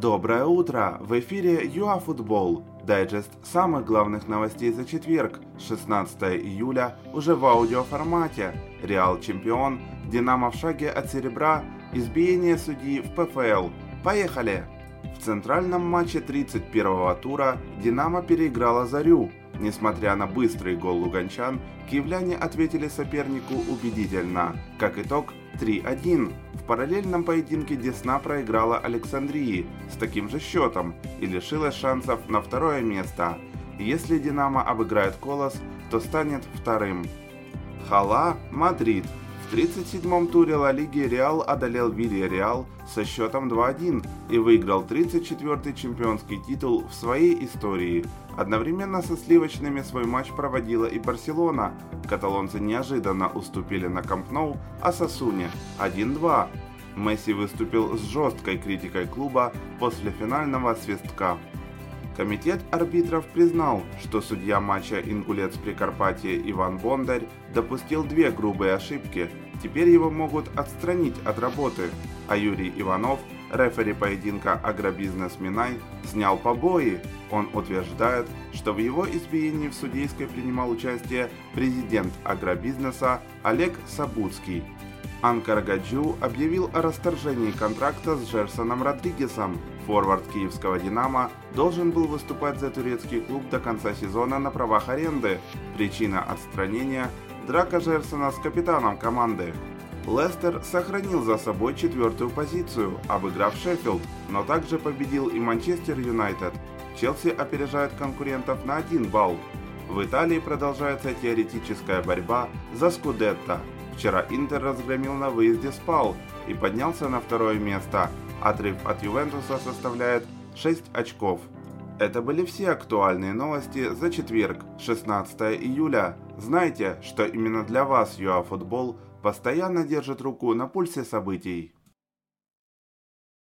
Доброе утро! В эфире ЮАФутбол. Дайджест самых главных новостей за четверг, 16 июля, уже в аудиоформате. Реал чемпион, Динамо в шаге от серебра, избиение судьи в ПФЛ. Поехали! В центральном матче 31-го тура Динамо переиграла Зарю. Несмотря на быстрый гол луганчан, киевляне ответили сопернику убедительно. Как итог, 3-1. В параллельном поединке Десна проиграла Александрии с таким же счетом и лишилась шансов на второе место. Если Динамо обыграет Колос, то станет вторым. ¡Hala Madrid. В 37-м туре Ла Лиги Реал одолел Реал со счетом 2-1 и выиграл 34-й чемпионский титул в своей истории. Одновременно со сливочными свой матч проводила и Барселона. Каталонцы неожиданно уступили на Камп Ноу Асасуне 1-2. Месси выступил с жесткой критикой клуба после финального свистка. Комитет арбитров признал, что судья матча Ингулец Прикарпатье Иван Бондарь допустил две грубые ошибки. Теперь его могут отстранить от работы, а Юрий Иванов, рефери поединка Агробизнес Минай, снял побои. Он утверждает, что в его избиении в судейской принимал участие президент агробизнеса Олег Сабуцкий. Анкар Гаджу объявил о расторжении контракта с Джерсоном Родригесом. Форвард киевского «Динамо» должен был выступать за турецкий клуб до конца сезона на правах аренды. Причина отстранения – драка Джерсона с капитаном команды. Лестер сохранил за собой четвертую позицию, обыграв Шеффилд, но также победил и Манчестер Юнайтед. Челси опережает конкурентов на один балл. В Италии продолжается теоретическая борьба за Скудетто. Вчера Интер разгромил на выезде Спал и поднялся на второе место. Отрыв от Ювентуса составляет 6 очков. Это были все актуальные новости за четверг, 16 июля. Знайте, что именно для вас ЮАФутбол постоянно держит руку на пульсе событий.